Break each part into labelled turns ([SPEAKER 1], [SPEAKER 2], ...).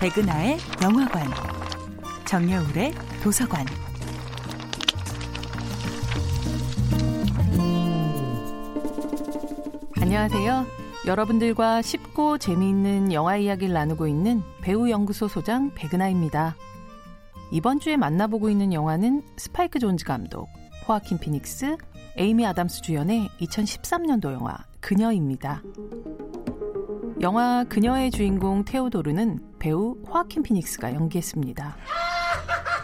[SPEAKER 1] 백은하의 영화관, 정여울의 도서관. 안녕하세요. 여러분들과 쉽고 재미있는 영화 이야기를 나누고 있는 배우 연구소 소장 백은하입니다. 이번 주에 만나보고 있는 영화는 스파이크 존즈 감독, 호아킨 피닉스, 에이미 아담스 주연의 2013년도 영화 그녀입니다. 영화 그녀의 주인공 테오도르는 배우 호아킨 피닉스가 연기했습니다.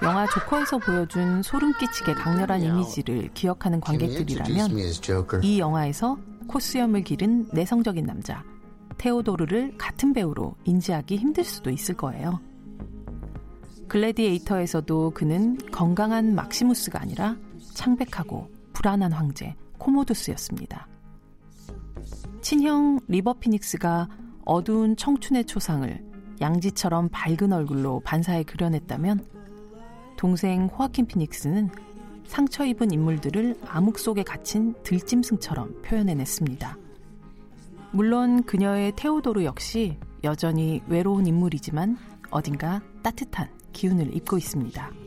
[SPEAKER 1] 영화 조커에서 보여준 소름 끼치게 강렬한 이미지를 기억하는 관객들이라면 이 영화에서 코수염을 기른 내성적인 남자 테오도르를 같은 배우로 인지하기 힘들 수도 있을 거예요. 글래디에이터에서도 그는 건강한 막시무스가 아니라 창백하고 불안한 황제 코모두스였습니다. 친형 리버 피닉스가 어두운 청춘의 초상을 양지처럼 밝은 얼굴로 반사해 그려냈다면 동생 호아킨 피닉스는 상처 입은 인물들을 암흑 속에 갇힌 들짐승처럼 표현해냈습니다. 물론 그녀의 테오도르 역시 여전히 외로운 인물이지만 어딘가 따뜻한 기운을 입고 있습니다.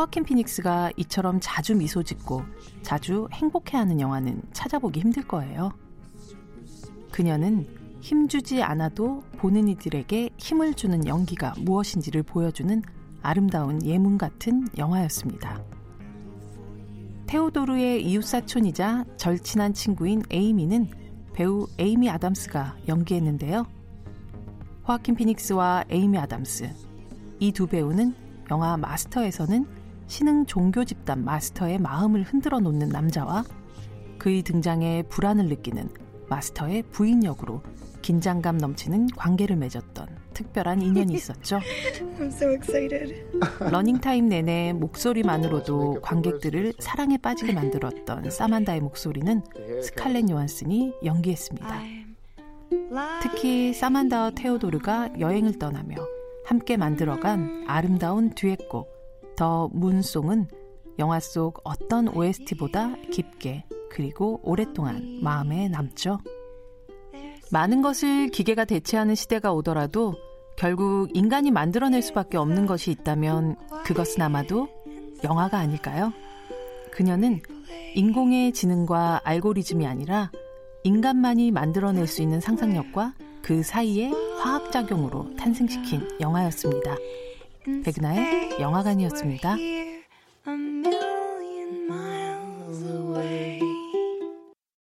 [SPEAKER 1] 호아킨 피닉스가 이처럼 자주 미소 짓고 자주 행복해하는 영화는 찾아보기 힘들 거예요. 그녀는 힘주지 않아도 보는 이들에게 힘을 주는 연기가 무엇인지를 보여주는 아름다운 예문 같은 영화였습니다. 테오도르의 이웃사촌이자 절친한 친구인 에이미는 배우 에이미 아담스가 연기했는데요. 호아킨 피닉스와 에이미 아담스 이 두 배우는 영화 마스터에서는 신흥 종교 집단 마스터의 마음을 흔들어 놓는 남자와 그의 등장에 불안을 느끼는 마스터의 부인 역으로 긴장감 넘치는 관계를 맺었던 특별한 인연이 있었죠.
[SPEAKER 2] so
[SPEAKER 1] 러닝타임 내내 목소리만으로도 관객들을 사랑에 빠지게 만들었던 사만다의 목소리는 스칼렛 요한슨이 연기했습니다. 특히 사만다와 테오도르가 여행을 떠나며 함께 만들어간 아름다운 듀엣곡 더 문송은 영화 속 어떤 OST보다 깊게 그리고 오랫동안 마음에 남죠. 많은 것을 기계가 대체하는 시대가 오더라도 결국 인간이 만들어낼 수밖에 없는 것이 있다면 그것은 아마도 영화가 아닐까요? 그녀는 인공의 지능과 알고리즘이 아니라 인간만이 만들어낼 수 있는 상상력과 그 사이의 화학작용으로 탄생시킨 영화였습니다. 백나의 영화관이었습니다.